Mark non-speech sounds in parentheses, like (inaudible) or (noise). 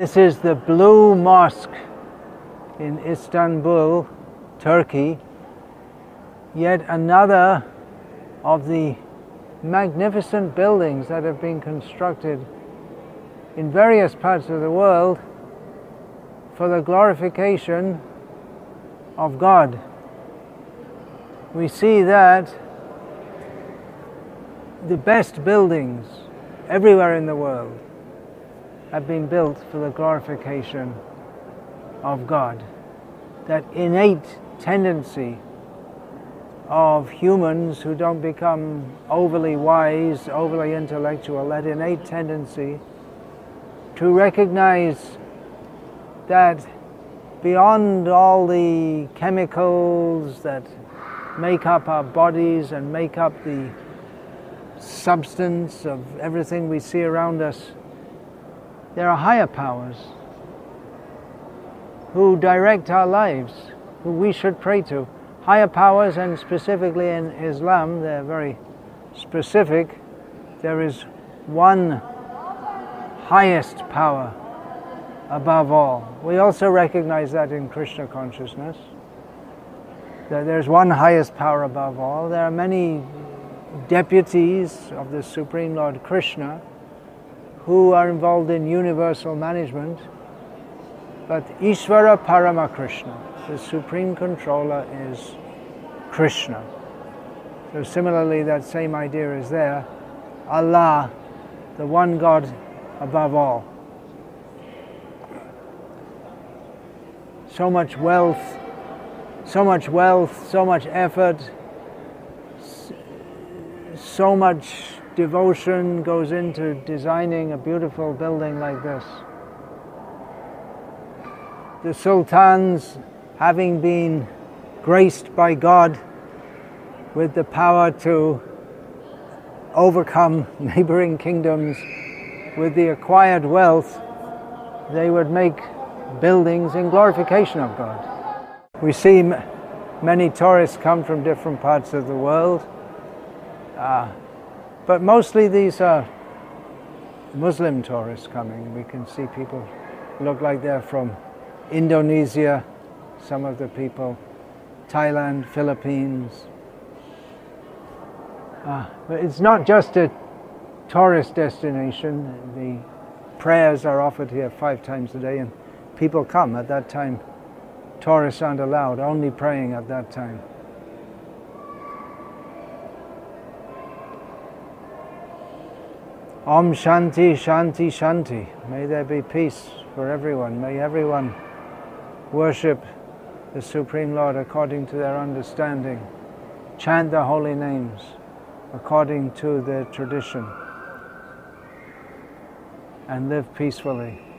This is the Blue Mosque in Istanbul, Turkey. Yet another of the magnificent buildings that have been constructed in various parts of the world for the glorification of God. We see that the best buildings everywhere in the world have been built for the glorification of God. That innate tendency of humans who don't become overly wise, overly intellectual, that innate tendency to recognize that beyond all the chemicals that make up our bodies and make up the substance of everything we see around us, there are higher powers who direct our lives, who we should pray to. Higher powers, and specifically in Islam, they're very specific. There is one highest power above all. We also recognize that in Krishna consciousness, that there's one highest power above all. There are many deputies of the Supreme Lord Krishna who are involved in universal management, but Ishvara Paramakrishna, the Supreme Controller, is Krishna. So similarly, that same idea is there. Allah, the one God above all. So much wealth, so much wealth, so much effort, so much devotion goes into designing a beautiful building like this. The sultans, having been graced by God with the power to overcome (laughs) neighboring kingdoms with the acquired wealth, they would make buildings in glorification of God. We see many tourists come from different parts of the world, uh, but mostly these are Muslim tourists coming. We can see people look like they're from Indonesia, some of the people, Thailand, Philippines. Uh, but it's not just a tourist destination. The prayers are offered here five times a day, and people come at that time. Tourists aren't allowed, only praying at that time. Om Shanti, Shanti, Shanti. May there be peace for everyone. May everyone worship the Supreme Lord according to their understanding. Chant the holy names according to their tradition. And live peacefully.